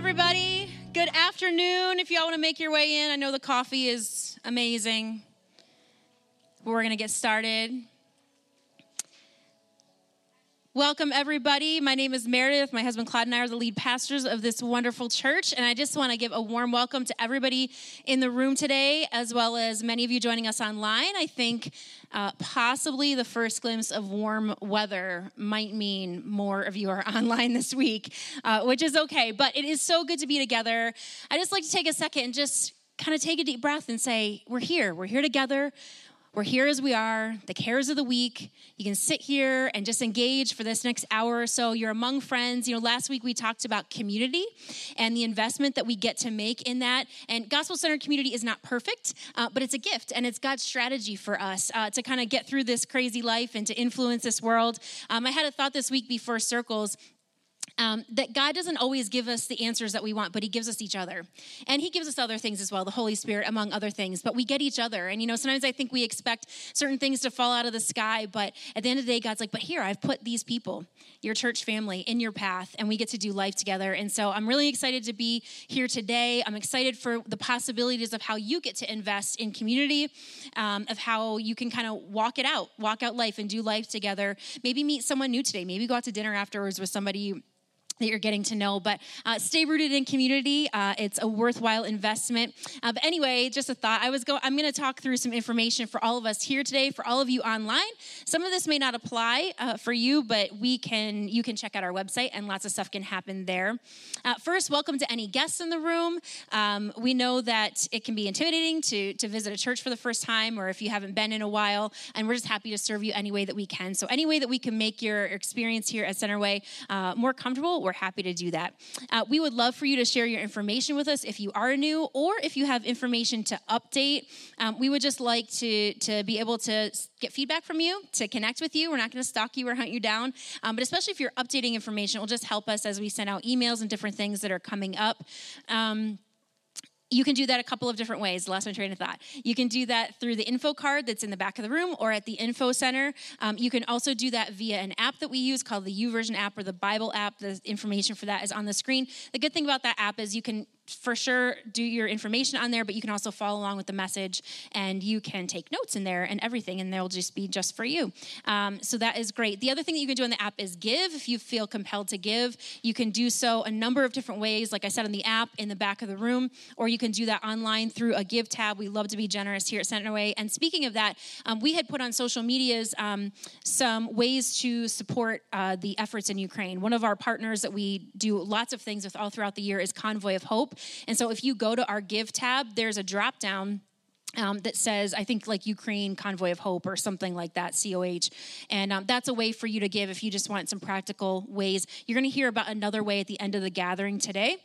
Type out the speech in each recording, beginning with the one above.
everybody? Good afternoon. If y'all want to make your way in, I know the coffee is amazing. We're going to get started. Welcome, everybody. My name is Meredith. My husband Claude and I are the lead pastors of this wonderful church. And I just want to give a warm welcome to everybody in the room today, as well as many of you joining us online. I think uh, possibly the first glimpse of warm weather might mean more of you are online this week, uh, which is okay. But it is so good to be together. I just like to take a second and just kind of take a deep breath and say, We're here. We're here together. We're here as we are, the cares of the week. You can sit here and just engage for this next hour or so. You're among friends. You know, last week we talked about community and the investment that we get to make in that. And gospel centered community is not perfect, uh, but it's a gift and it's God's strategy for us uh, to kind of get through this crazy life and to influence this world. Um, I had a thought this week before circles um, that God doesn't always give us the answers that we want, but He gives us each other. And He gives us other things as well, the Holy Spirit, among other things. But we get each other. And, you know, sometimes I think we expect certain things to fall out of the sky, but at the end of the day, God's like, but here, I've put these people, your church family, in your path, and we get to do life together. And so I'm really excited to be here today. I'm excited for the possibilities of how you get to invest in community, um, of how you can kind of walk it out, walk out life and do life together. Maybe meet someone new today. Maybe go out to dinner afterwards with somebody that you're getting to know. But uh, stay rooted in community. Uh, it's a worthwhile investment. Uh, but anyway, just a thought. I was go. I'm going to talk through some information for all of us here today. For all of you online, some of this may not apply uh, for you, but we can. You can check out our website, and lots of stuff can happen there. Uh, first, welcome to any guests in the room. Um, we know that it can be intimidating to to visit a church for the first time, or if you haven't been in a while, and we're just happy to serve you any way that we can. So any way that we can make your experience here at Centerway uh, more comfortable we're happy to do that. Uh, we would love for you to share your information with us if you are new or if you have information to update. Um, we would just like to, to be able to get feedback from you, to connect with you. We're not going to stalk you or hunt you down, um, but especially if you're updating information, it will just help us as we send out emails and different things that are coming up. Um, you can do that a couple of different ways. Last my train of thought. You can do that through the info card that's in the back of the room or at the info center. Um, you can also do that via an app that we use called the YouVersion app or the Bible app. The information for that is on the screen. The good thing about that app is you can for sure do your information on there, but you can also follow along with the message and you can take notes in there and everything, and they'll just be just for you. Um, so that is great. The other thing that you can do on the app is give. If you feel compelled to give, you can do so a number of different ways, like I said on the app in the back of the room, or you can do that online through a give tab. We love to be generous here at Centerway. And speaking of that, um, we had put on social medias um, some ways to support uh, the efforts in Ukraine. One of our partners that we do lots of things with all throughout the year is Convoy of Hope. And so if you go to our give tab, there's a drop down um, that says, I think like Ukraine Convoy of Hope or something like that, COH. And um, that's a way for you to give if you just want some practical ways. You're going to hear about another way at the end of the gathering today.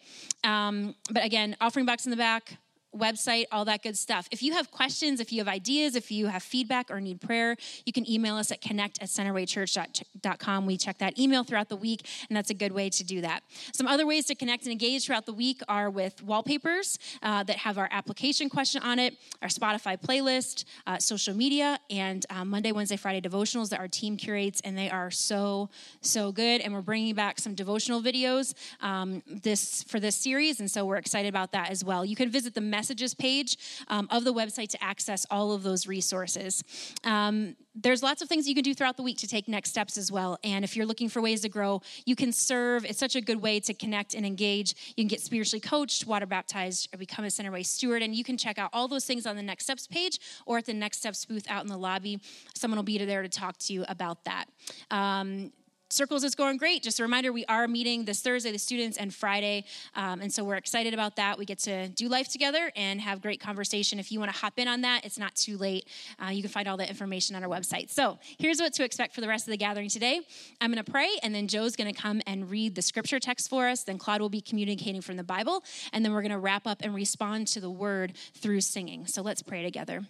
Um, but again, offering box in the back, website, all that good stuff. If you have questions, if you have ideas, if you have feedback or need prayer, you can email us at connect at centerwaychurch.com. We check that email throughout the week, and that's a good way to do that. Some other ways to connect and engage throughout the week are with wallpapers uh, that have our application question on it, our Spotify playlist, uh, social media, and uh, Monday, Wednesday, Friday devotionals that our team curates, and they are so, so good. And we're bringing back some devotional videos um, this for this series, and so we're excited about that as well. You can visit the message messages page um, of the website to access all of those resources. Um, there's lots of things you can do throughout the week to take next steps as well. And if you're looking for ways to grow, you can serve. It's such a good way to connect and engage. You can get spiritually coached, water baptized, or become a Centerway steward. And you can check out all those things on the Next Steps page or at the Next Steps booth out in the lobby. Someone will be there to talk to you about that. Um, Circles is going great. Just a reminder, we are meeting this Thursday, the students, and Friday. Um, and so we're excited about that. We get to do life together and have great conversation. If you want to hop in on that, it's not too late. Uh, you can find all that information on our website. So here's what to expect for the rest of the gathering today. I'm going to pray, and then Joe's going to come and read the scripture text for us. Then Claude will be communicating from the Bible. And then we're going to wrap up and respond to the word through singing. So let's pray together.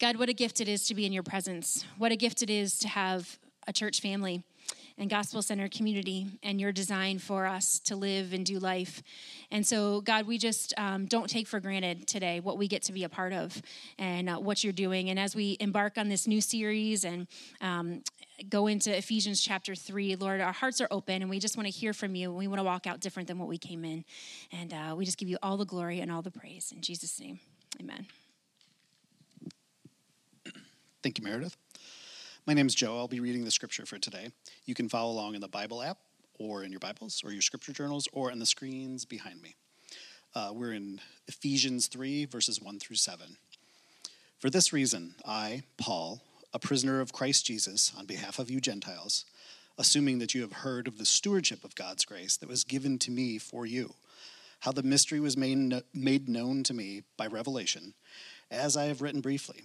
God, what a gift it is to be in your presence. What a gift it is to have a church family and gospel center community and your design for us to live and do life. And so, God, we just um, don't take for granted today what we get to be a part of and uh, what you're doing. And as we embark on this new series and um, go into Ephesians chapter 3. Lord, our hearts are open and we just want to hear from you. We want to walk out different than what we came in. And uh, we just give you all the glory and all the praise. In Jesus' name, amen. Thank you, Meredith. My name is Joe. I'll be reading the scripture for today. You can follow along in the Bible app or in your Bibles or your scripture journals or on the screens behind me. Uh, we're in Ephesians 3, verses 1 through 7. For this reason, I, Paul, a prisoner of Christ Jesus, on behalf of you Gentiles, assuming that you have heard of the stewardship of God's grace that was given to me for you, how the mystery was made, made known to me by revelation, as I have written briefly.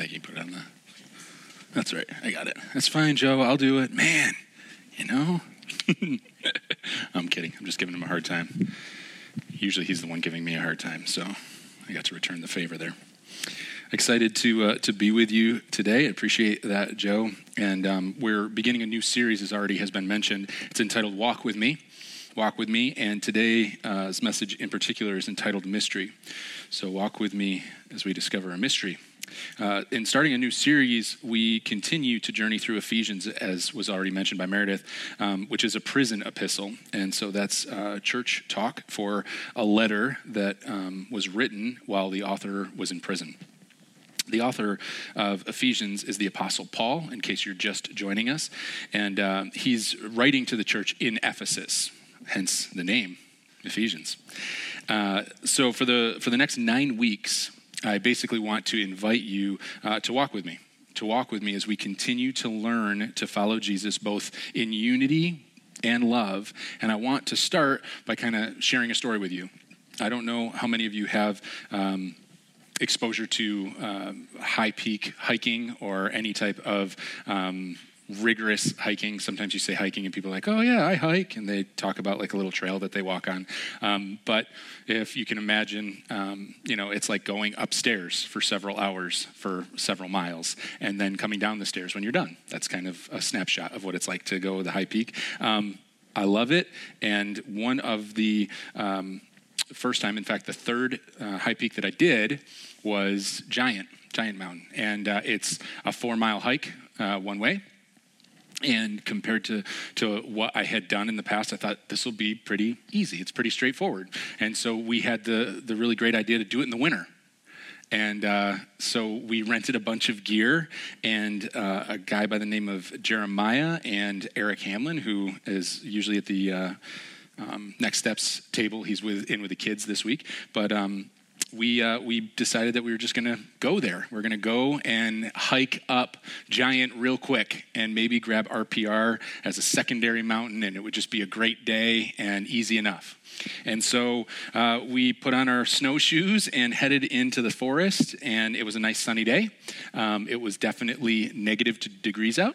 I you put it on the. That's right. I got it. That's fine, Joe. I'll do it. Man, you know? I'm kidding. I'm just giving him a hard time. Usually he's the one giving me a hard time, so I got to return the favor there. Excited to uh, to be with you today. I appreciate that, Joe. And um, we're beginning a new series, as already has been mentioned. It's entitled "Walk with Me." Walk with me, and today's uh, message in particular is entitled "Mystery." So, walk with me as we discover a mystery. Uh, in starting a new series, we continue to journey through Ephesians, as was already mentioned by Meredith, um, which is a prison epistle. And so that's uh, church talk for a letter that um, was written while the author was in prison. The author of Ephesians is the Apostle Paul, in case you're just joining us. And uh, he's writing to the church in Ephesus, hence the name, Ephesians. Uh, so for the, for the next nine weeks, I basically want to invite you uh, to walk with me, to walk with me as we continue to learn to follow Jesus both in unity and love. And I want to start by kind of sharing a story with you. I don't know how many of you have. Um, exposure to um, high peak hiking or any type of um, rigorous hiking. Sometimes you say hiking, and people are like, "Oh yeah, I hike," and they talk about like a little trail that they walk on. Um, but if you can imagine, um, you know, it's like going upstairs for several hours for several miles, and then coming down the stairs when you're done. That's kind of a snapshot of what it's like to go the high peak. Um, I love it, and one of the um, first time, in fact, the third uh, high peak that I did was Giant. Giant Mountain. And uh, it's a four mile hike uh, one way and compared to, to what I had done in the past, I thought this will be pretty easy. It's pretty straightforward. And so we had the, the really great idea to do it in the winter. And uh, so we rented a bunch of gear, and uh, a guy by the name of Jeremiah and Eric Hamlin, who is usually at the uh, um, Next Steps table. He's with, in with the kids this week. But um, we, uh, we decided that we were just going to go there. We're going to go and hike up Giant real quick and maybe grab RPR as a secondary mountain, and it would just be a great day and easy enough. And so uh, we put on our snowshoes and headed into the forest, and it was a nice sunny day. Um, it was definitely negative degrees out.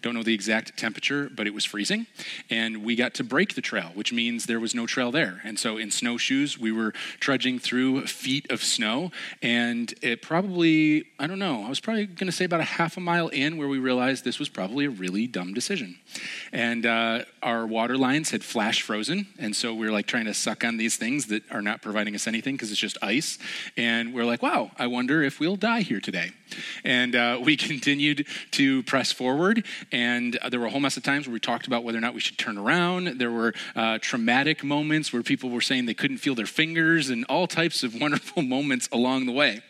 Don't know the exact temperature, but it was freezing. And we got to break the trail, which means there was no trail there. And so in snowshoes, we were trudging through feet of snow. And it probably, I don't know, I was probably going to say about a half a mile in where we realized this was probably a really dumb decision. And uh, our water lines had flash frozen. And so we are like trying to suck on these things that are not providing us anything because it's just ice. And we're like, wow, I wonder if we'll die here today. And uh, we continued to press forward. And uh, there were a whole mess of times where we talked about whether or not we should turn around. There were uh, traumatic moments where people were saying they couldn't feel their fingers and all types of wonderful moments along the way.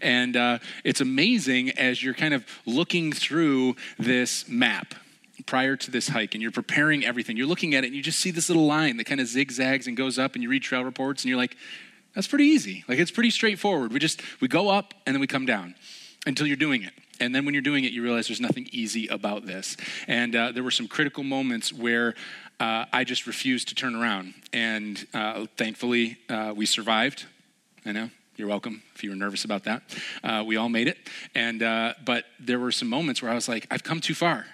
And uh, it's amazing as you're kind of looking through this map prior to this hike and you're preparing everything. You're looking at it and you just see this little line that kind of zigzags and goes up and you read trail reports and you're like, that's pretty easy. Like it's pretty straightforward. We just we go up and then we come down until you're doing it. And then when you're doing it, you realize there's nothing easy about this. And uh, there were some critical moments where uh, I just refused to turn around. And uh, thankfully, uh, we survived. I know. You're welcome if you were nervous about that. Uh, we all made it. And, uh, but there were some moments where I was like, I've come too far.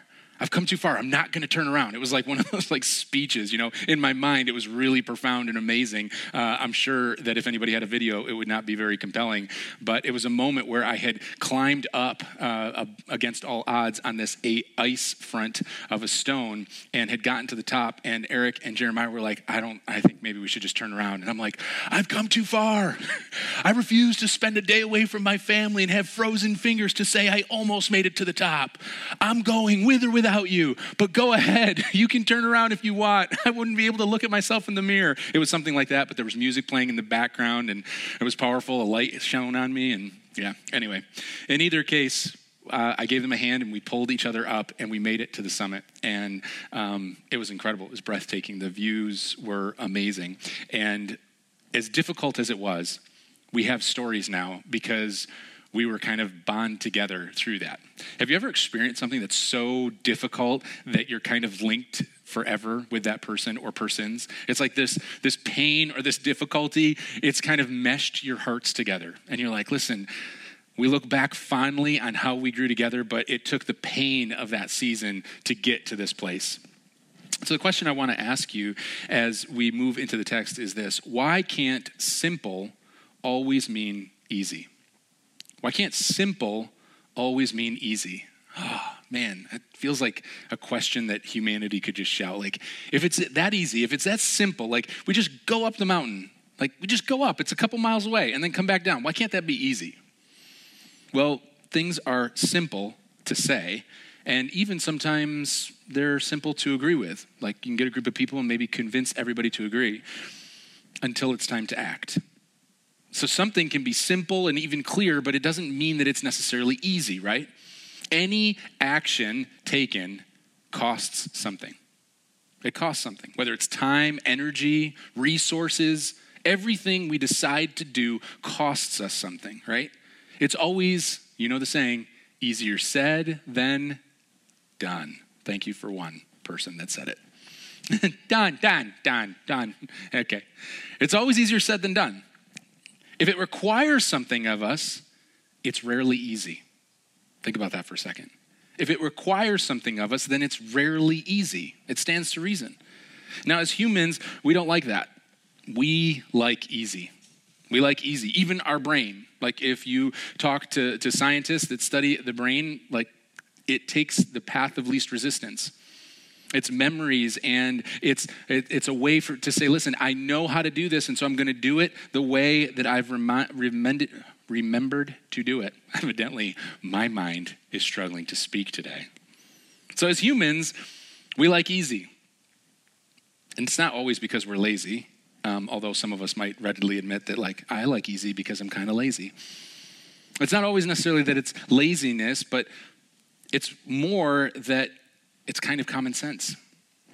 I've come too far. I'm not going to turn around. It was like one of those like speeches, you know. In my mind, it was really profound and amazing. Uh, I'm sure that if anybody had a video, it would not be very compelling. But it was a moment where I had climbed up uh, against all odds on this ice front of a stone and had gotten to the top. And Eric and Jeremiah were like, "I don't. I think maybe we should just turn around." And I'm like, "I've come too far. I refuse to spend a day away from my family and have frozen fingers to say I almost made it to the top. I'm going with or without." Without you, but go ahead. You can turn around if you want. I wouldn't be able to look at myself in the mirror. It was something like that, but there was music playing in the background and it was powerful. A light shone on me. And yeah, anyway, in either case, uh, I gave them a hand and we pulled each other up and we made it to the summit. And um, it was incredible. It was breathtaking. The views were amazing. And as difficult as it was, we have stories now because we were kind of bond together through that. Have you ever experienced something that's so difficult that you're kind of linked forever with that person or persons? It's like this this pain or this difficulty, it's kind of meshed your hearts together. And you're like, "Listen, we look back fondly on how we grew together, but it took the pain of that season to get to this place." So, the question I want to ask you as we move into the text is this Why can't simple always mean easy? Why can't simple always mean easy? Oh, man, it feels like a question that humanity could just shout. Like, if it's that easy, if it's that simple, like we just go up the mountain, like we just go up, it's a couple miles away, and then come back down. Why can't that be easy? Well, things are simple to say, and even sometimes they're simple to agree with. Like, you can get a group of people and maybe convince everybody to agree until it's time to act. So something can be simple and even clear, but it doesn't mean that it's necessarily easy, right? Any action taken costs something. It costs something, whether it's time, energy, resources, everything we decide to do costs us something, right? It's always, you know the saying, easier said than done. Thank you for one person that said it. done, done, done, done. Okay. It's always easier said than done. If it requires something of us, it's rarely easy. Think about that for a second. If it requires something of us, then it's rarely easy. It stands to reason. Now, as humans, we don't like that. We like easy. We like easy. Even our brain. Like if you talk to, to scientists that study the brain, like it takes the path of least resistance it's memories and it's it, it's a way for to say listen i know how to do this and so i'm going to do it the way that i've remi- remembered to do it. Evidently my mind is struggling to speak today. So as humans we like easy. And it's not always because we're lazy um, although some of us might readily admit that like i like easy because i'm kind of lazy. It's not always necessarily that it's laziness but it's more that it's kind of common sense.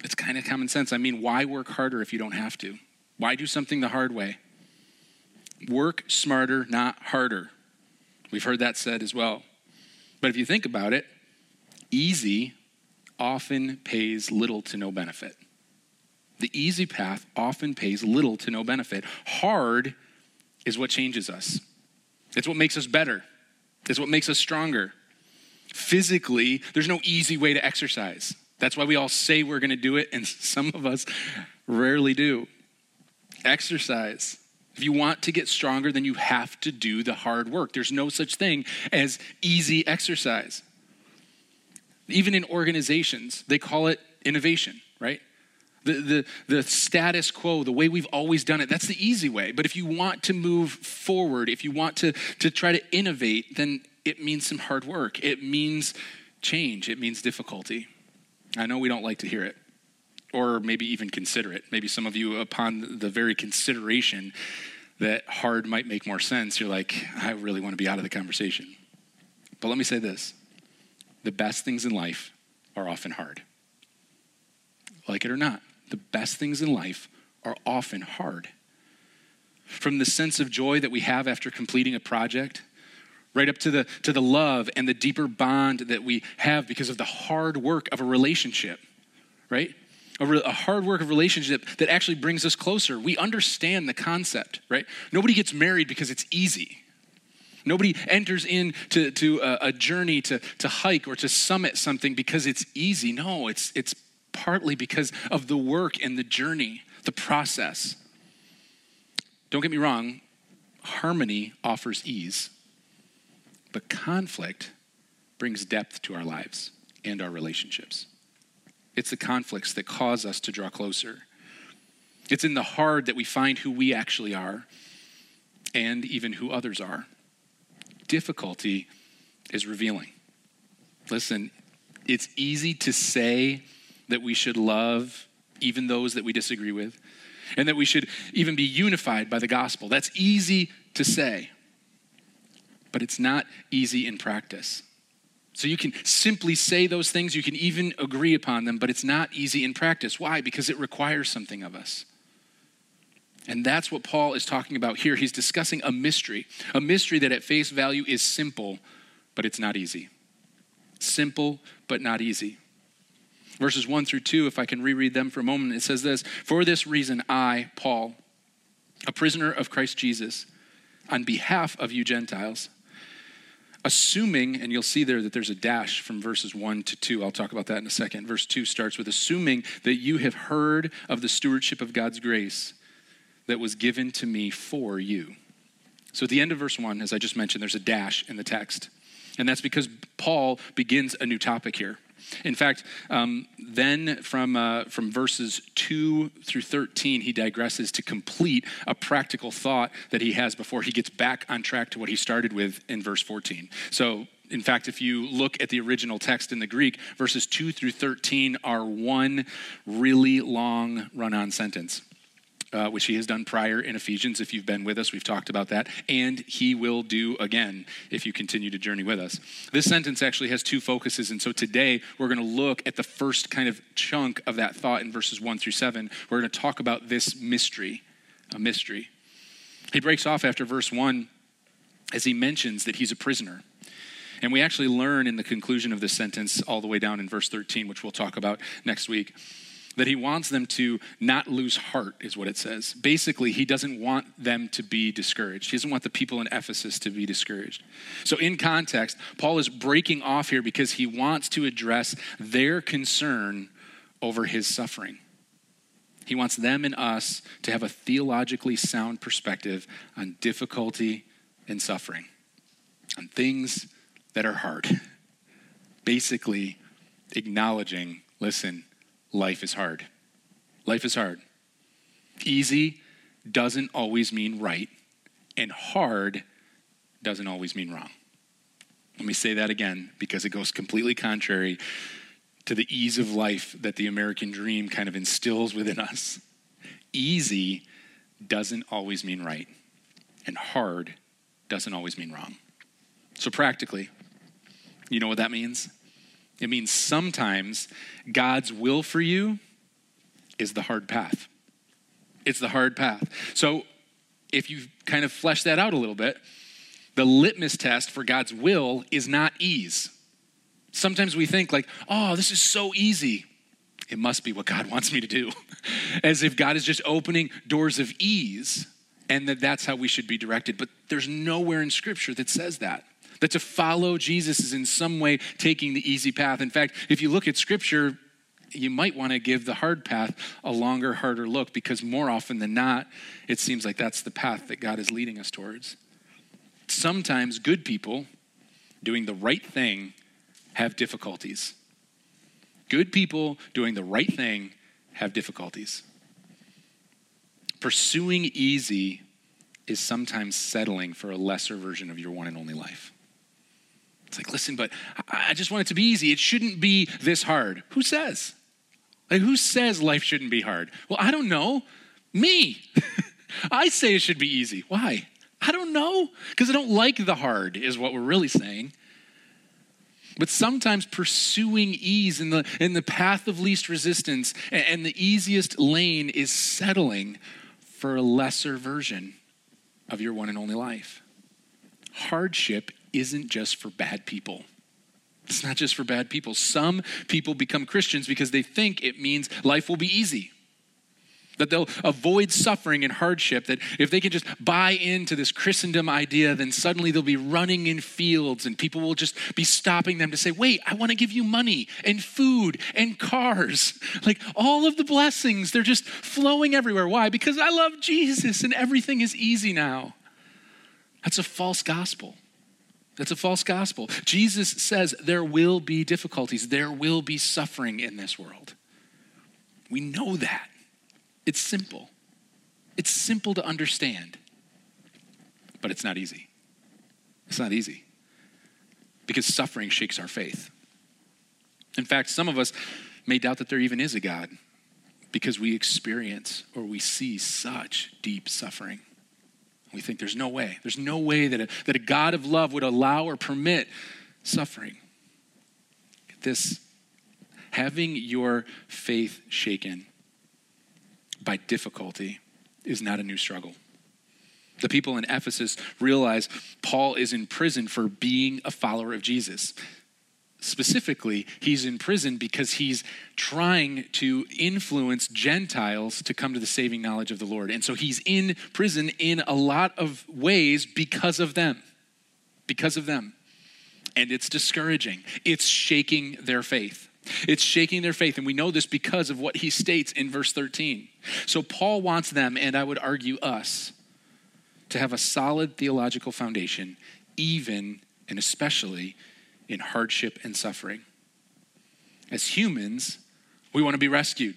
It's kind of common sense. I mean, why work harder if you don't have to? Why do something the hard way? Work smarter, not harder. We've heard that said as well. But if you think about it, easy often pays little to no benefit. The easy path often pays little to no benefit. Hard is what changes us, it's what makes us better, it's what makes us stronger. Physically, there's no easy way to exercise. That's why we all say we're going to do it, and some of us rarely do. Exercise. If you want to get stronger, then you have to do the hard work. There's no such thing as easy exercise. Even in organizations, they call it innovation, right? The, the, the status quo, the way we've always done it, that's the easy way. But if you want to move forward, if you want to, to try to innovate, then it means some hard work. It means change. It means difficulty. I know we don't like to hear it or maybe even consider it. Maybe some of you, upon the very consideration that hard might make more sense, you're like, I really want to be out of the conversation. But let me say this the best things in life are often hard. Like it or not, the best things in life are often hard. From the sense of joy that we have after completing a project right up to the, to the love and the deeper bond that we have because of the hard work of a relationship, right? A, re- a, hard work of relationship that actually brings us closer. We understand the concept, right? Nobody gets married because it's easy. Nobody enters into to a, a journey to, to hike or to summit something because it's easy. No, it's, it's partly because of the work and the journey, the process. Don't get me wrong, harmony offers ease, but conflict brings depth to our lives and our relationships. It's the conflicts that cause us to draw closer. It's in the hard that we find who we actually are and even who others are. Difficulty is revealing. Listen, it's easy to say that we should love even those that we disagree with and that we should even be unified by the gospel. That's easy to say, but it's not easy in practice. So you can simply say those things, you can even agree upon them, but it's not easy in practice. Why? Because it requires something of us. And that's what Paul is talking about here. He's discussing a mystery, a mystery that at face value is simple, but it's not easy. Simple, but not easy verses 1 through 2, if I can reread them for a moment, it says this For this reason, I, Paul, a prisoner of Christ Jesus, on behalf of you Gentiles, assuming, and you'll see there that there's a dash from verses 1 to 2. I'll talk about that in a second. Verse 2 starts with assuming that you have heard of the stewardship of God's grace that was given to me for you. So at the end of verse 1, as I just mentioned, there's a dash in the text. And that's because Paul begins a new topic here. In fact, um, then from, uh, from verses 2 through 13, he digresses to complete a practical thought that he has before he gets back on track to what he started with in verse 14. So, in fact, if you look at the original text in the Greek, verses 2 through 13 are one really long run on sentence uh, which he has done prior in Ephesians. If you've been with us, we've talked about that. And he will do again if you continue to journey with us. This sentence actually has two focuses. And so today we're going to look at the first kind of chunk of that thought in verses one through seven. We're going to talk about this mystery, a mystery. He breaks off after verse one as he mentions that he's a prisoner. And we actually learn in the conclusion of this sentence, all the way down in verse 13, which we'll talk about next week, that he wants them to not lose heart, is what it says. Basically, he doesn't want them to be discouraged. He doesn't want the people in Ephesus to be discouraged. So, in context, Paul is breaking off here because he wants to address their concern over his suffering. He wants them and us to have a theologically sound perspective on difficulty and suffering, on things that are hard. Basically, acknowledging listen, life is hard. Life is hard. Easy doesn't always mean right, and hard doesn't always mean wrong. Let me say that again because it goes completely contrary to the ease of life that the American dream kind of instills within us. Easy doesn't always mean right, and hard doesn't always mean wrong. So, practically, you know what that means? It means sometimes God's will for you is the hard path. It's the hard path. So if you kind of flesh that out a little bit, the litmus test for God's will is not ease. Sometimes we think, like, oh, this is so easy. It must be what God wants me to do. As if God is just opening doors of ease and that that's how we should be directed. But there's nowhere in Scripture that says that. That to follow Jesus is in some way taking the easy path. In fact, if you look at scripture, you might want to give the hard path a longer, harder look because more often than not, it seems like that's the path that God is leading us towards. Sometimes good people doing the right thing have difficulties. Good people doing the right thing have difficulties. Pursuing easy is sometimes settling for a lesser version of your one and only life. It's like, listen, but I just want it to be easy. It shouldn't be this hard. Who says? Like, who says life shouldn't be hard? Well, I don't know. Me. I say it should be easy. Why? I don't know. Because I don't like the hard, is what we're really saying. But sometimes pursuing ease in the, in the path of least resistance and, and the easiest lane is settling for a lesser version of your one and only life. Hardship isn't just for bad people. It's not just for bad people. Some people become Christians because they think it means life will be easy that they'll avoid suffering and hardship, that if they can just buy into this Christendom idea, then suddenly they'll be running in fields and people will just be stopping them to say, Wait, I want to give you money and food and cars. Like all of the blessings, they're just flowing everywhere. Why? Because I love Jesus and everything is easy now. That's a false gospel. That's a false gospel. Jesus says there will be difficulties, there will be suffering in this world. We know that. It's simple. It's simple to understand, but it's not easy. It's not easy because suffering shakes our faith. In fact, some of us may doubt that there even is a God because we experience or we see such deep suffering. We think there's no way. There's no way that a, that a God of love would allow or permit suffering. This having your faith shaken by difficulty is not a new struggle. The people in Ephesus realize Paul is in prison for being a follower of Jesus. Specifically, he's in prison because he's trying to influence Gentiles to come to the saving knowledge of the Lord. And so he's in prison in a lot of ways because of them. Because of them. And it's discouraging, it's shaking their faith. It's shaking their faith. And we know this because of what he states in verse 13. So Paul wants them, and I would argue us, to have a solid theological foundation, even and especially in hardship and suffering. As humans, we want to be rescued.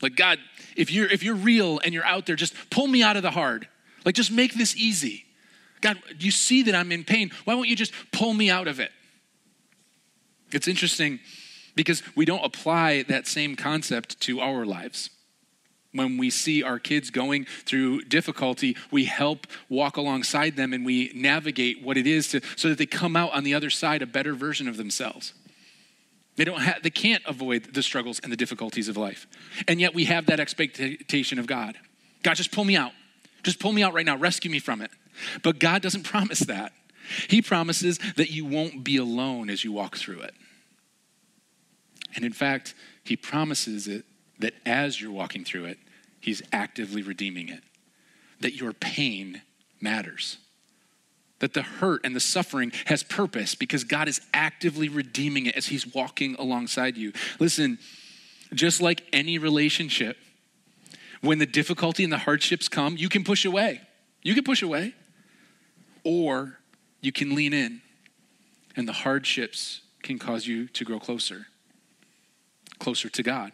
Like, God, if you're, if you're real and you're out there, just pull me out of the hard. Like, just make this easy. God, you see that I'm in pain. Why won't you just pull me out of it? It's interesting because we don't apply that same concept to our lives. When we see our kids going through difficulty, we help walk alongside them and we navigate what it is to, so that they come out on the other side a better version of themselves. They, don't have, they can't avoid the struggles and the difficulties of life. And yet we have that expectation of God. God, just pull me out. Just pull me out right now. Rescue me from it. But God doesn't promise that. He promises that you won't be alone as you walk through it. And in fact, he promises it that as you're walking through it, he's actively redeeming it. That your pain matters. That the hurt and the suffering has purpose because God is actively redeeming it as he's walking alongside you. Listen, just like any relationship, when the difficulty and the hardships come, you can push away. You can push away. Or you can lean in, and the hardships can cause you to grow closer closer to God.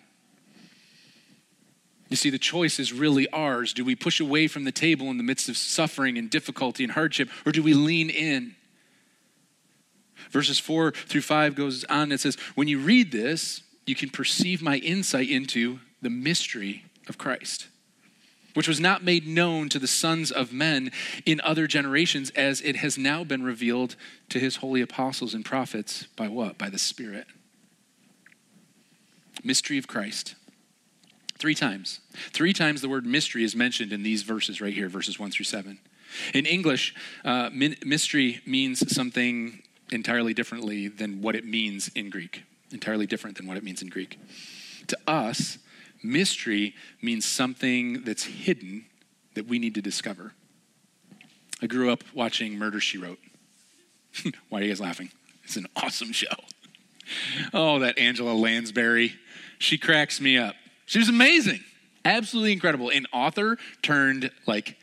You see, the choice is really ours. Do we push away from the table in the midst of suffering and difficulty and hardship, or do we lean in? Verses 4 through 5 goes on. It says, When you read this, you can perceive my insight into the mystery of Christ, which was not made known to the sons of men in other generations, as it has now been revealed to his holy apostles and prophets by what? By the Spirit mystery of Christ. Three times. Three times the word mystery is mentioned in these verses right here, verses 1 through 7. In English, uh, mystery means something entirely differently than what it means in Greek. Entirely different than what it means in Greek. To us, mystery means something that's hidden that we need to discover. I grew up watching Murder She Wrote. Why are you guys laughing? It's an awesome show. Oh, that Angela Lansbury. She cracks me up. She was amazing, absolutely incredible. An author turned like,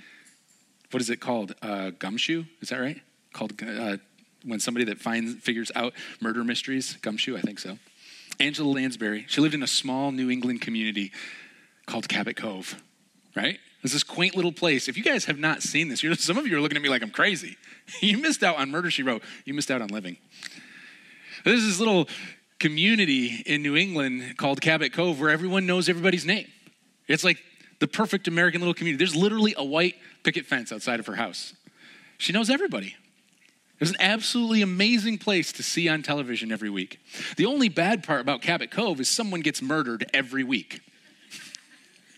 what is it called? Uh, gumshoe? Is that right? Called uh, when somebody that finds figures out murder mysteries. Gumshoe, I think so. Angela Lansbury. She lived in a small New England community called Cabot Cove. Right? It's this quaint little place. If you guys have not seen this, some of you are looking at me like I'm crazy. you missed out on Murder She Wrote. You missed out on living. There's this little community in New England called Cabot Cove where everyone knows everybody's name. It's like the perfect American little community. There's literally a white picket fence outside of her house. She knows everybody. It's an absolutely amazing place to see on television every week. The only bad part about Cabot Cove is someone gets murdered every week.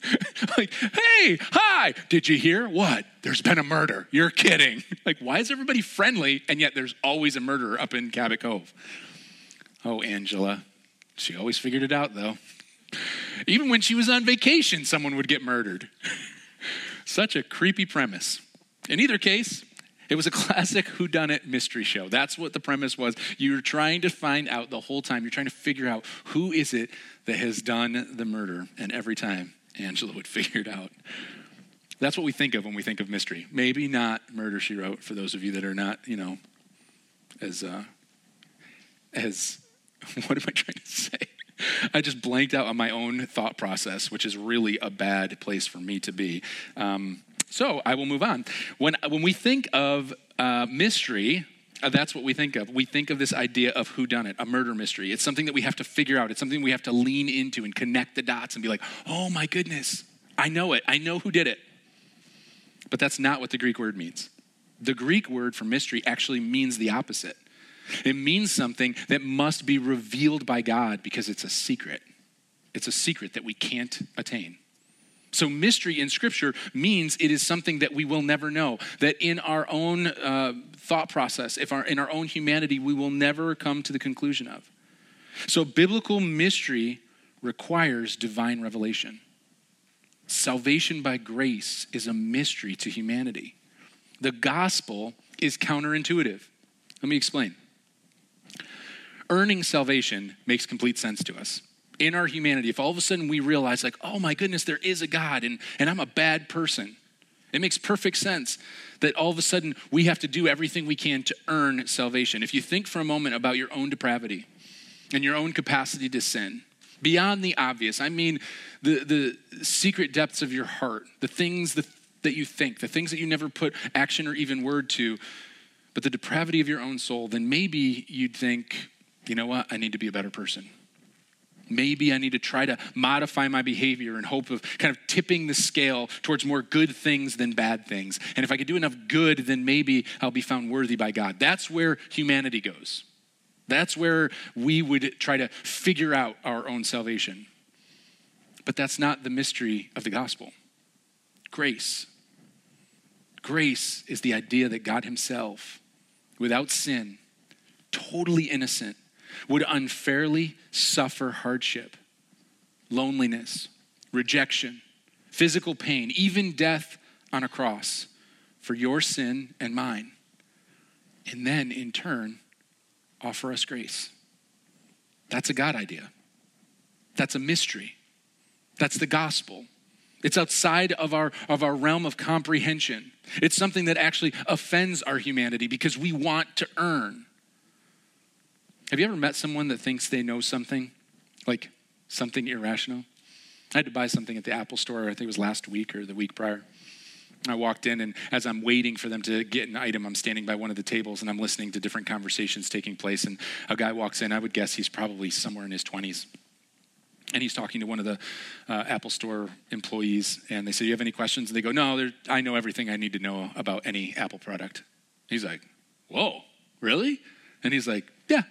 like, hey, hi, did you hear? What? There's been a murder. You're kidding. Like, why is everybody friendly and yet there's always a murderer up in Cabot Cove? Oh, Angela. She always figured it out, though. Even when she was on vacation, someone would get murdered. Such a creepy premise. In either case, it was a classic whodunit mystery show. That's what the premise was. You're trying to find out the whole time. You're trying to figure out who is it that has done the murder. And every time, Angela would figure it out. That's what we think of when we think of mystery. Maybe not Murder She Wrote for those of you that are not, you know, as uh, as what am I trying to say? I just blanked out on my own thought process, which is really a bad place for me to be. Um, so I will move on. When when we think of uh, mystery, uh, that's what we think of. We think of this idea of who done it, a murder mystery. It's something that we have to figure out. It's something we have to lean into and connect the dots and be like, "Oh my goodness, I know it. I know who did it." But that's not what the Greek word means. The Greek word for mystery actually means the opposite. It means something that must be revealed by God because it's a secret. It's a secret that we can't attain. So, mystery in Scripture means it is something that we will never know. That in our own uh, thought process, if our, in our own humanity, we will never come to the conclusion of. So, biblical mystery requires divine revelation. Salvation by grace is a mystery to humanity. The gospel is counterintuitive. Let me explain. Earning salvation makes complete sense to us. In our humanity, if all of a sudden we realize, like, oh my goodness, there is a God and, and I'm a bad person, it makes perfect sense that all of a sudden we have to do everything we can to earn salvation. If you think for a moment about your own depravity and your own capacity to sin, beyond the obvious, I mean the, the secret depths of your heart, the things that, that you think, the things that you never put action or even word to, but the depravity of your own soul, then maybe you'd think, you know what, I need to be a better person. Maybe I need to try to modify my behavior in hope of kind of tipping the scale towards more good things than bad things. And if I could do enough good, then maybe I'll be found worthy by God. That's where humanity goes. That's where we would try to figure out our own salvation. But that's not the mystery of the gospel. Grace. Grace is the idea that God Himself, without sin, totally innocent, would unfairly suffer hardship, loneliness, rejection, physical pain, even death on a cross for your sin and mine. And then, in turn, offer us grace. That's a God idea. That's a mystery. That's the gospel. It's outside of our, of our realm of comprehension. It's something that actually offends our humanity because we want to earn. Have you ever met someone that thinks they know something, like something irrational? I had to buy something at the Apple store, I think it was last week or the week prior. I walked in, and as I'm waiting for them to get an item, I'm standing by one of the tables and I'm listening to different conversations taking place. And a guy walks in, I would guess he's probably somewhere in his 20s. And he's talking to one of the uh, Apple Store employees, and they say, Do "You have any questions?" And they go, "No, I know everything I need to know about any Apple product." He's like, "Whoa, really?" And he's like, "Yeah."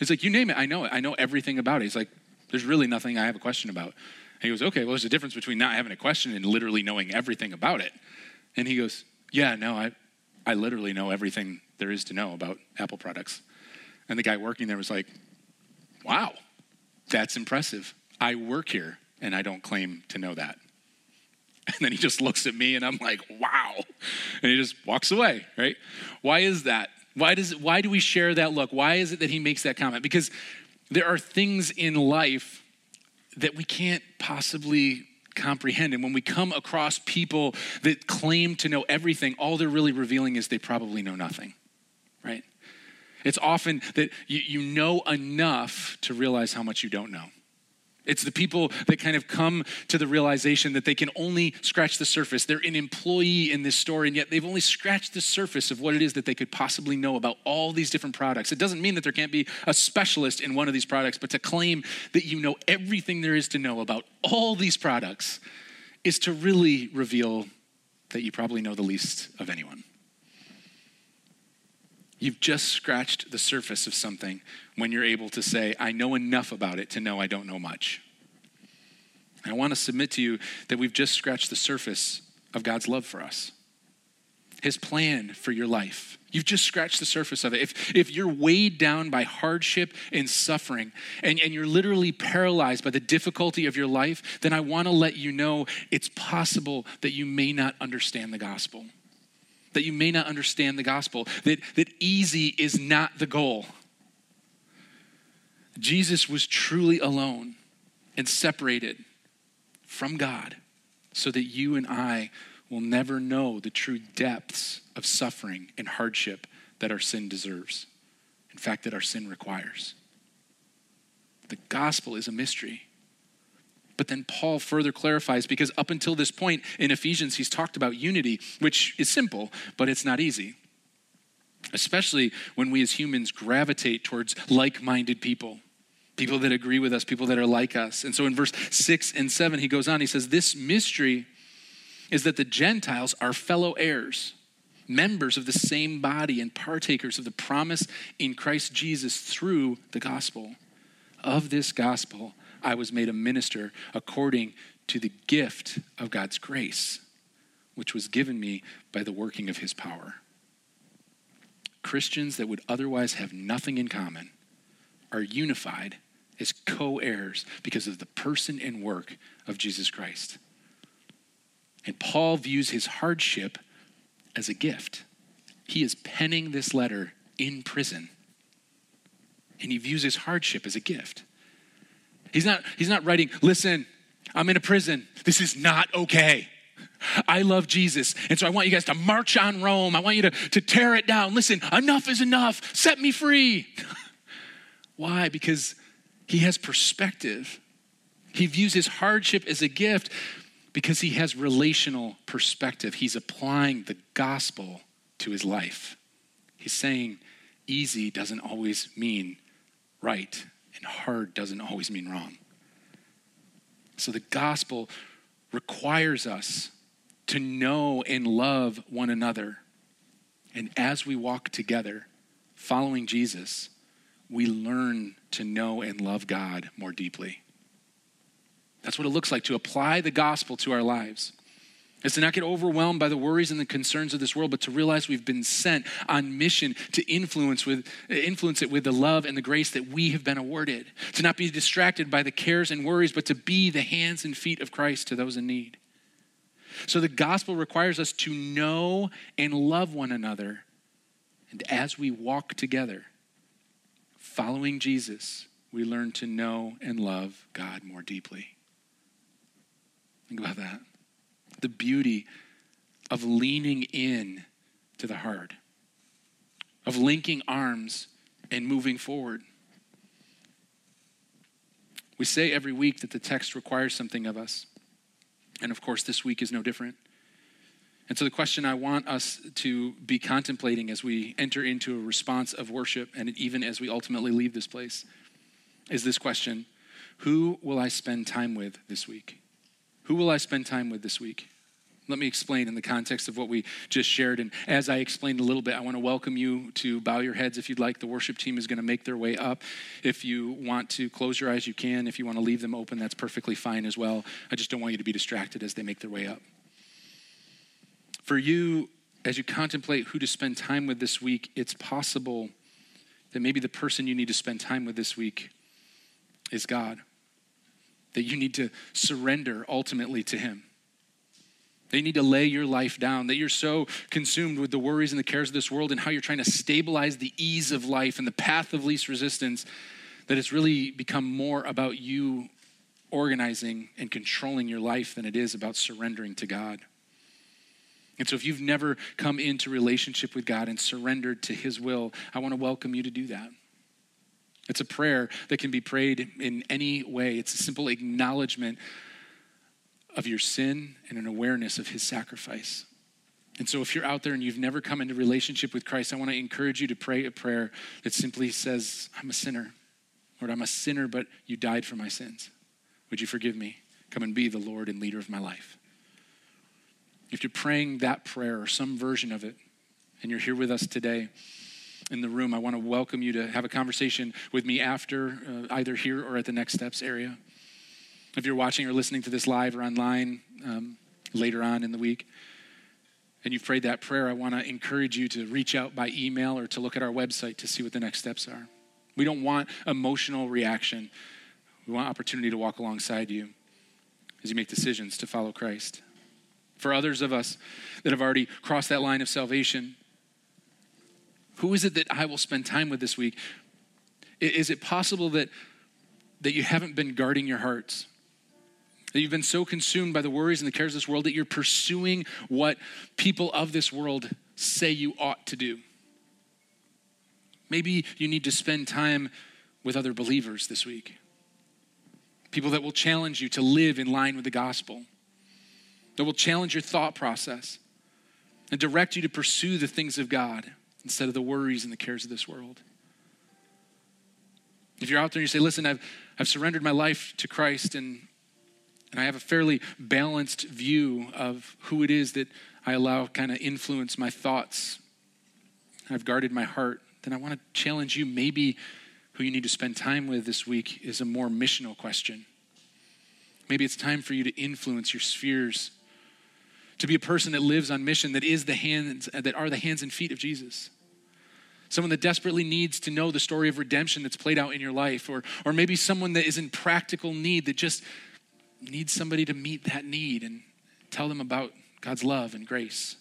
He's like, "You name it, I know it. I know everything about it." He's like, "There's really nothing I have a question about." And he goes, "Okay, well, there's a difference between not having a question and literally knowing everything about it." And he goes, Yeah, no, I, I literally know everything there is to know about Apple products. And the guy working there was like, Wow, that's impressive. I work here and I don't claim to know that. And then he just looks at me and I'm like, wow. And he just walks away, right? Why is that? Why does why do we share that look? Why is it that he makes that comment? Because there are things in life that we can't possibly comprehend. And when we come across people that claim to know everything, all they're really revealing is they probably know nothing, right? It's often that you, you know enough to realize how much you don't know. It's the people that kind of come to the realization that they can only scratch the surface. They're an employee in this store, and yet they've only scratched the surface of what it is that they could possibly know about all these different products. It doesn't mean that there can't be a specialist in one of these products, but to claim that you know everything there is to know about all these products is to really reveal that you probably know the least of anyone. You've just scratched the surface of something when you're able to say, I know enough about it to know I don't know much. I want to submit to you that we've just scratched the surface of God's love for us, His plan for your life. You've just scratched the surface of it. If, if you're weighed down by hardship and suffering, and, and you're literally paralyzed by the difficulty of your life, then I want to let you know it's possible that you may not understand the gospel. That you may not understand the gospel. That, that easy is not the goal. Jesus was truly alone and separated from God so that you and I will never know the true depths of suffering and hardship that our sin deserves. In fact, that our sin requires. The gospel is a mystery. But then Paul further clarifies because up until this point in Ephesians, he's talked about unity, which is simple, but it's not easy. Especially when we as humans gravitate towards like minded people people that agree with us, people that are like us. And so in verse 6 and 7, he goes on, he says, This mystery is that the Gentiles are fellow heirs, members of the same body, and partakers of the promise in Christ Jesus through the gospel. Of this gospel, I was made a minister according to the gift of God's grace, which was given me by the working of his power. Christians that would otherwise have nothing in common are unified as co heirs because of the person and work of Jesus Christ. And Paul views his hardship as a gift. He is penning this letter in prison. And he views his hardship as a gift. He's not, he's not writing, listen, I'm in a prison. This is not okay. I love Jesus. And so I want you guys to march on Rome. I want you to, to tear it down. Listen, enough is enough. Set me free. Why? Because he has perspective. He views his hardship as a gift because he has relational perspective. He's applying the gospel to his life. He's saying easy doesn't always mean right, and hard doesn't always mean wrong. So the gospel requires us to know and love one another. And as we walk together, following Jesus, we learn to know and love God more deeply. That's what it looks like to apply the gospel to our lives. Is to not get overwhelmed by the worries and the concerns of this world, but to realize we've been sent on mission to influence with influence it with the love and the grace that we have been awarded. To not be distracted by the cares and worries, but to be the hands and feet of Christ to those in need. So the gospel requires us to know and love one another. And as we walk together, following Jesus, we learn to know and love God more deeply. Think about that. The beauty of leaning in to the heart, of linking arms and moving forward. We say every week that the text requires something of us. And of course, this week is no different. And so, the question I want us to be contemplating as we enter into a response of worship and even as we ultimately leave this place is this question Who will I spend time with this week? Who will I spend time with this week? Let me explain in the context of what we just shared. And as I explained a little bit, I want to welcome you to bow your heads if you'd like. The worship team is going to make their way up. If you want to close your eyes, you can. If you want to leave them open, that's perfectly fine as well. I just don't want you to be distracted as they make their way up. For you, as you contemplate who to spend time with this week, it's possible that maybe the person you need to spend time with this week is God. That you need to surrender ultimately to Him. They need to lay your life down. That you're so consumed with the worries and the cares of this world and how you're trying to stabilize the ease of life and the path of least resistance that it's really become more about you organizing and controlling your life than it is about surrendering to God. And so, if you've never come into relationship with God and surrendered to His will, I want to welcome you to do that. It's a prayer that can be prayed in any way. It's a simple acknowledgement of your sin and an awareness of His sacrifice. And so, if you're out there and you've never come into relationship with Christ, I want to encourage you to pray a prayer that simply says, I'm a sinner. Lord, I'm a sinner, but you died for my sins. Would you forgive me? Come and be the Lord and leader of my life. If you're praying that prayer or some version of it, and you're here with us today in the room, I want to welcome you to have a conversation with me after, uh, either here or at the Next Steps area. If you're watching or listening to this live or online um, later on in the week, and you've prayed that prayer, I want to encourage you to reach out by email or to look at our website to see what the next steps are. We don't want emotional reaction. We want opportunity to walk alongside you as you make decisions to follow Christ. For others of us that have already crossed that line of salvation, who is it that I will spend time with this week? Is it possible that, that you haven't been guarding your hearts? That you've been so consumed by the worries and the cares of this world that you're pursuing what people of this world say you ought to do? Maybe you need to spend time with other believers this week. People that will challenge you to live in line with the gospel, that will challenge your thought process and direct you to pursue the things of God instead of the worries and the cares of this world. If you're out there and you say, listen, I've, I've surrendered my life to Christ and, and I have a fairly balanced view of who it is that I allow kind of influence my thoughts, I've guarded my heart, then I want to challenge you. Maybe who you need to spend time with this week is a more missional question. Maybe it's time for you to influence your spheres to be a person that lives on mission, that is the hands, uh, that are the hands and feet of Jesus. Someone that desperately needs to know the story of redemption that's played out in your life, or, or maybe someone that is in practical need that just needs somebody to meet that need and tell them about God's love and grace.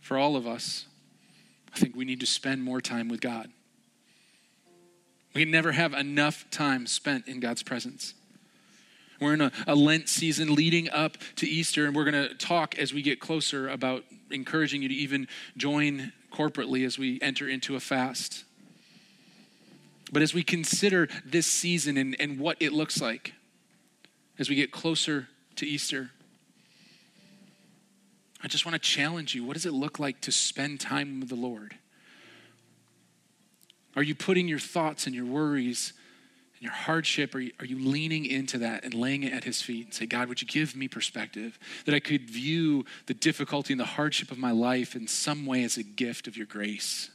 For all of us, I think we need to spend more time with God. We never have enough time spent in God's presence. We're in a, a Lent season leading up to Easter, and we're going to talk as we get closer about encouraging you to even join corporately as we enter into a fast. But as we consider this season and, and what it looks like as we get closer to Easter, I just want to challenge you. What does it look like to spend time with the Lord? Are you putting your thoughts and your worries and your hardship, are you, are you leaning into that and laying it at his feet and say, God, would you give me perspective that I could view the difficulty and the hardship of my life in some way as a gift of your grace?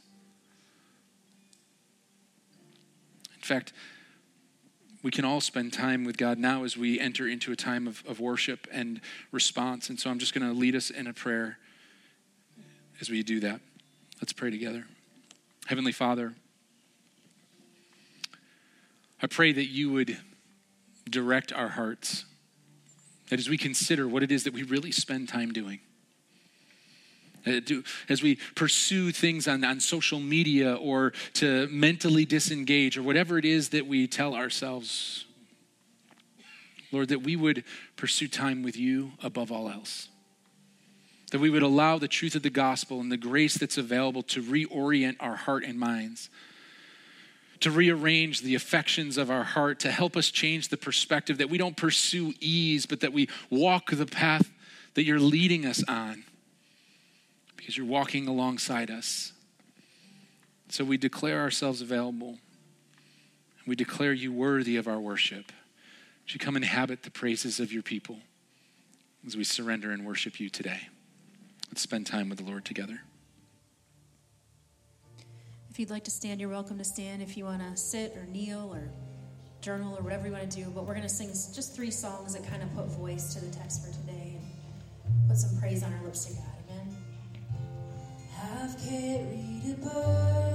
In fact, we can all spend time with God now as we enter into a time of, of worship and response. And so I'm just going to lead us in a prayer as we do that. Let's pray together. Heavenly Father, I pray that you would direct our hearts, that as we consider what it is that we really spend time doing, as we pursue things on, on social media or to mentally disengage or whatever it is that we tell ourselves, Lord, that we would pursue time with you above all else. That we would allow the truth of the gospel and the grace that's available to reorient our heart and minds to rearrange the affections of our heart, to help us change the perspective that we don't pursue ease, but that we walk the path that you're leading us on because you're walking alongside us. So we declare ourselves available. We declare you worthy of our worship. Would you come inhabit the praises of your people as we surrender and worship you today? Let's spend time with the Lord together. If you'd like to stand, you're welcome to stand. If you want to sit or kneel or journal or whatever you want to do, but we're going to sing just three songs that kind of put voice to the text for today and put some praise on our lips to God. Amen. I've carried a burden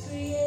Creation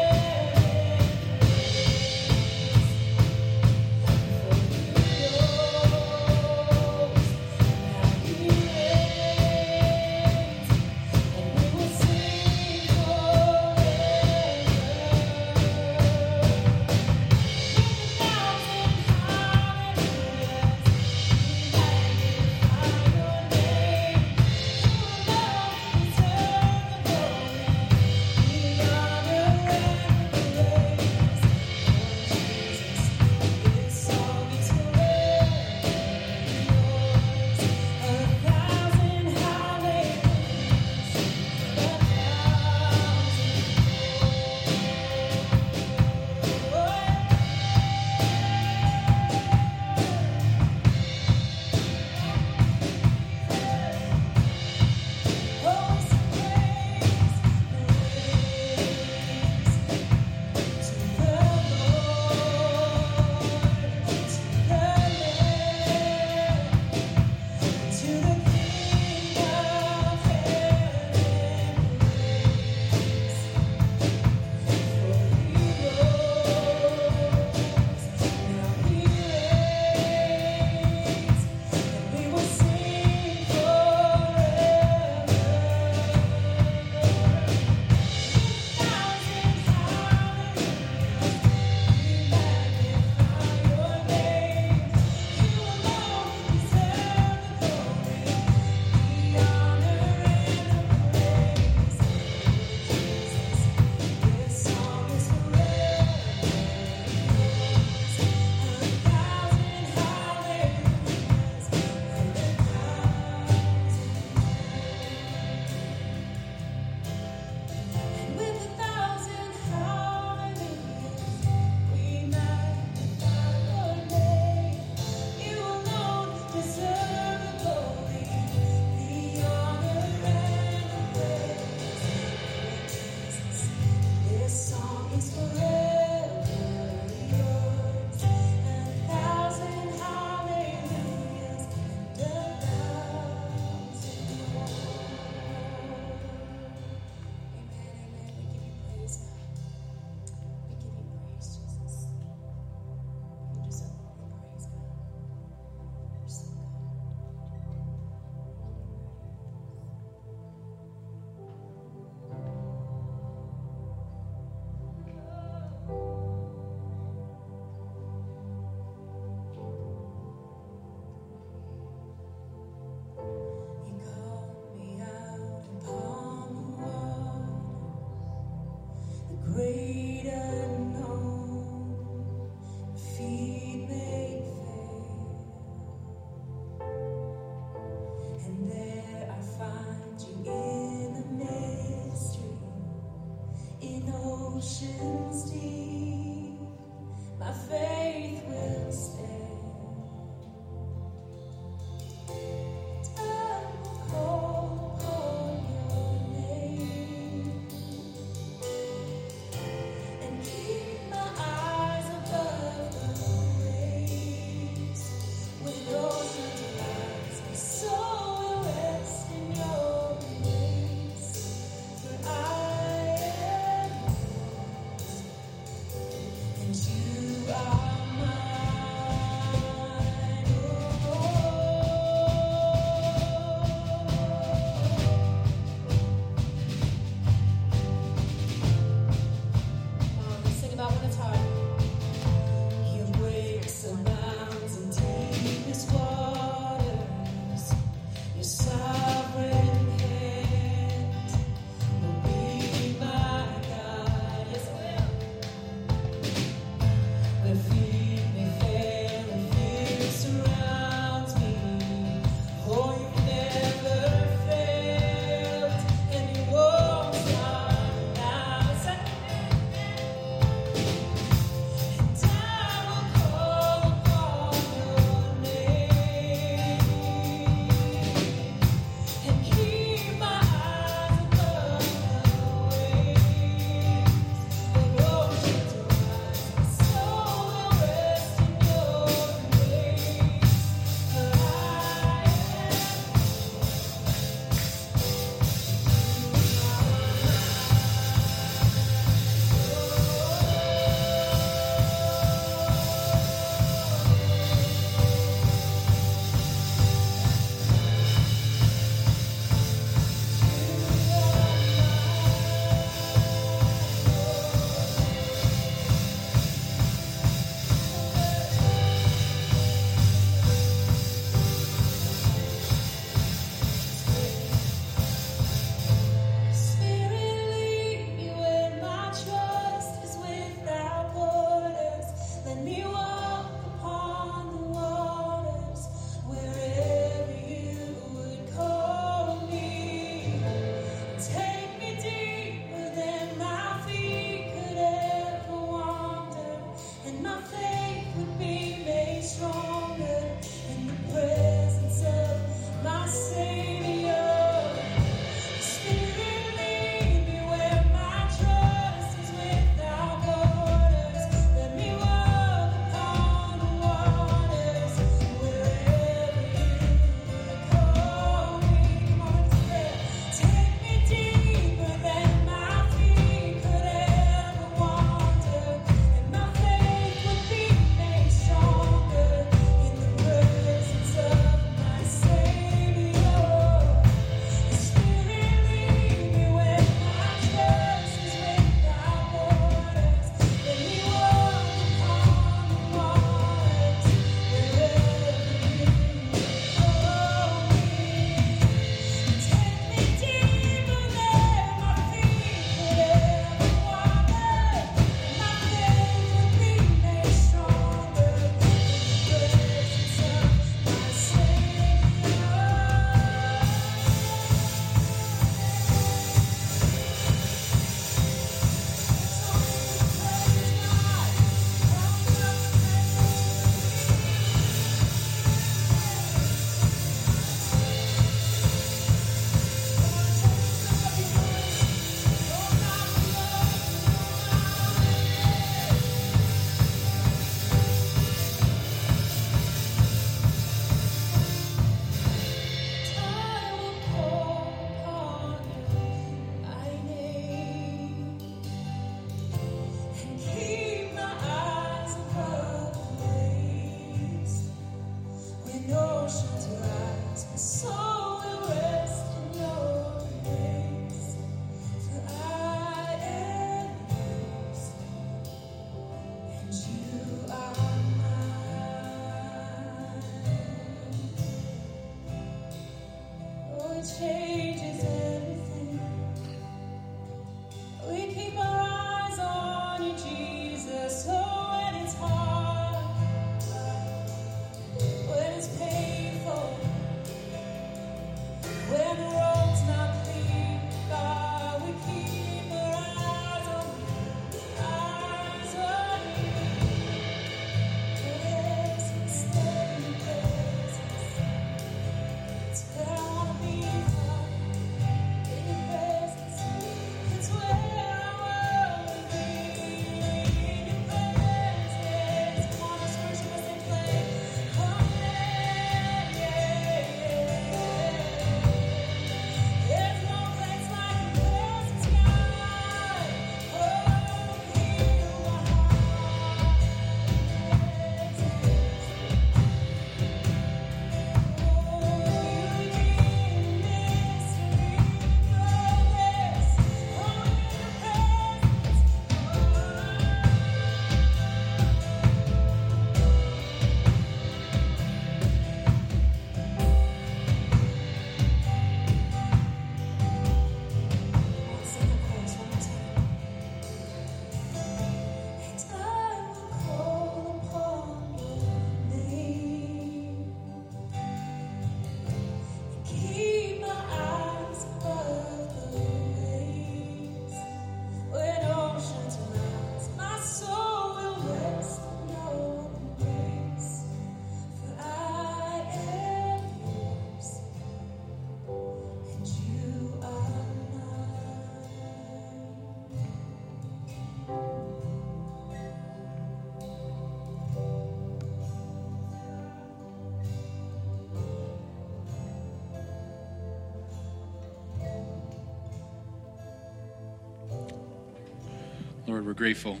we're grateful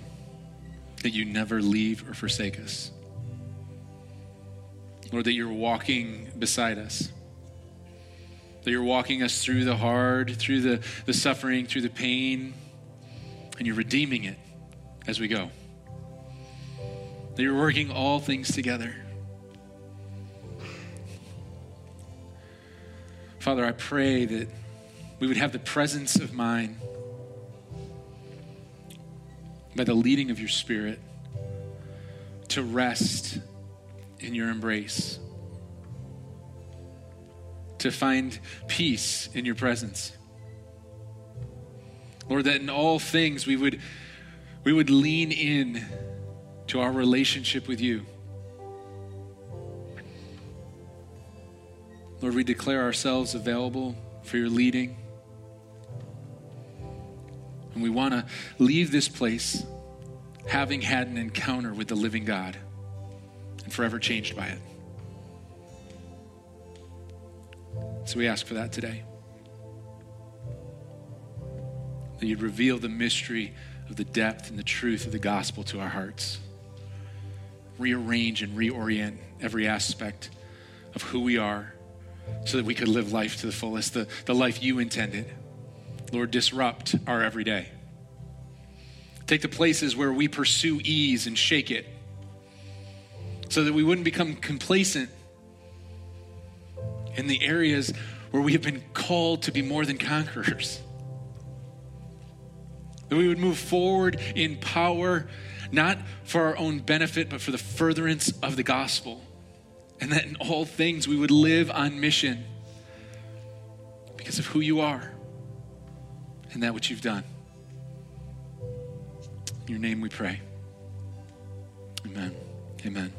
that you never leave or forsake us. Lord, that you're walking beside us. That you're walking us through the hard, through the, the suffering, through the pain, and you're redeeming it as we go. That you're working all things together. Father, I pray that we would have the presence of mind by the leading of your Spirit to rest in your embrace, to find peace in your presence. Lord, that in all things we would, we would lean in to our relationship with you. Lord, we declare ourselves available for your leading. And we want to leave this place having had an encounter with the living God and forever changed by it. So we ask for that today. That you'd reveal the mystery of the depth and the truth of the gospel to our hearts. Rearrange and reorient every aspect of who we are so that we could live life to the fullest, the, the life you intended. Lord, disrupt our everyday. Take the places where we pursue ease and shake it so that we wouldn't become complacent in the areas where we have been called to be more than conquerors. That we would move forward in power, not for our own benefit, but for the furtherance of the gospel. And that in all things we would live on mission because of who you are and that which you've done. In your name we pray. Amen. Amen.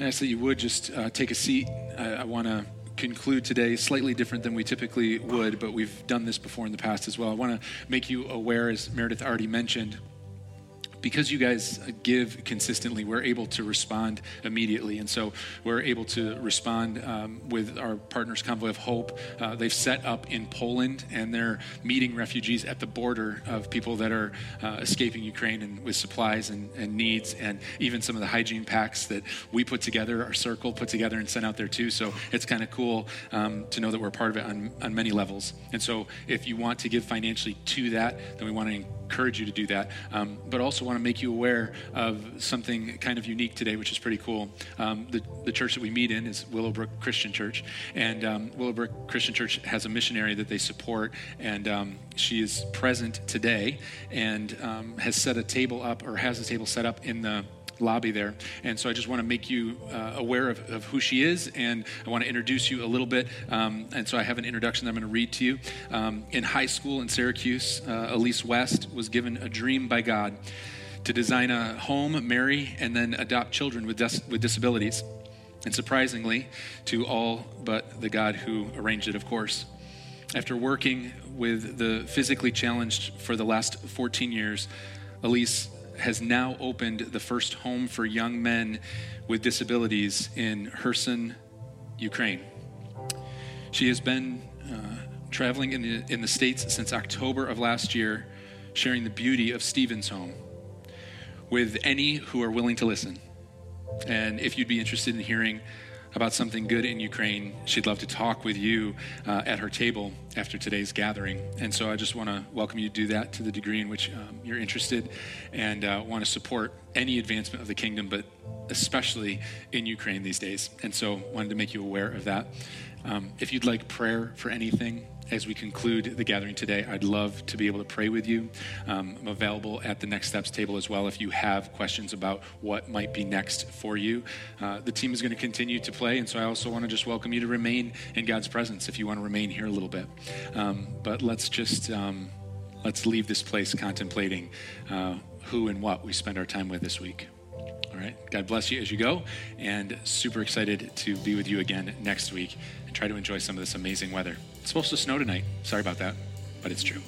I ask that you would just uh, take a seat. I, I want to conclude today slightly different than we typically would, but we've done this before in the past as well. I want to make you aware, as Meredith already mentioned, because you guys give consistently, we're able to respond immediately. And so we're able to respond um, with our partners, Convoy of Hope. Uh, they've set up in Poland and they're meeting refugees at the border of people that are uh, escaping Ukraine and with supplies and, and needs, and even some of the hygiene packs that we put together, our circle put together and sent out there too. So it's kind of cool um, to know that we're part of it on, on many levels. And so if you want to give financially to that, then we want to encourage you to do that. Um, but also, want to make you aware of something kind of unique today, which is pretty cool. Um, the, the church that we meet in is Willowbrook Christian Church, and um, Willowbrook Christian Church has a missionary that they support, and um, she is present today and um, has set a table up or has a table set up in the lobby there. And so I just want to make you uh, aware of, of who she is, and I want to introduce you a little bit. Um, and so I have an introduction that I'm going to read to you. Um, in high school in Syracuse, uh, Elise West was given a dream by God to design a home, marry, and then adopt children with, dis- with disabilities. And surprisingly, to all but the God who arranged it, of course. After working with the physically challenged for the last 14 years, Elise has now opened the first home for young men with disabilities in Kherson, Ukraine. She has been uh, traveling in the, in the States since October of last year, sharing the beauty of Stephen's home with any who are willing to listen. And if you'd be interested in hearing about something good in Ukraine, she'd love to talk with you uh, at her table after today's gathering. And so I just want to welcome you to do that to the degree in which um, you're interested and uh, want to support any advancement of the kingdom, but especially in Ukraine these days. And so wanted to make you aware of that. Um, if you'd like prayer for anything, as we conclude the gathering today, I'd love to be able to pray with you. Um, I'm available at the Next Steps table as well if you have questions about what might be next for you. Uh, the team is going to continue to play, and so I also want to just welcome you to remain in God's presence if you want to remain here a little bit. Um, but let's just um, let's leave this place contemplating uh, who and what we spend our time with this week. All right. God bless you as you go, and super excited to be with you again next week and try to enjoy some of this amazing weather. It's supposed to snow tonight. Sorry about that, but it's true.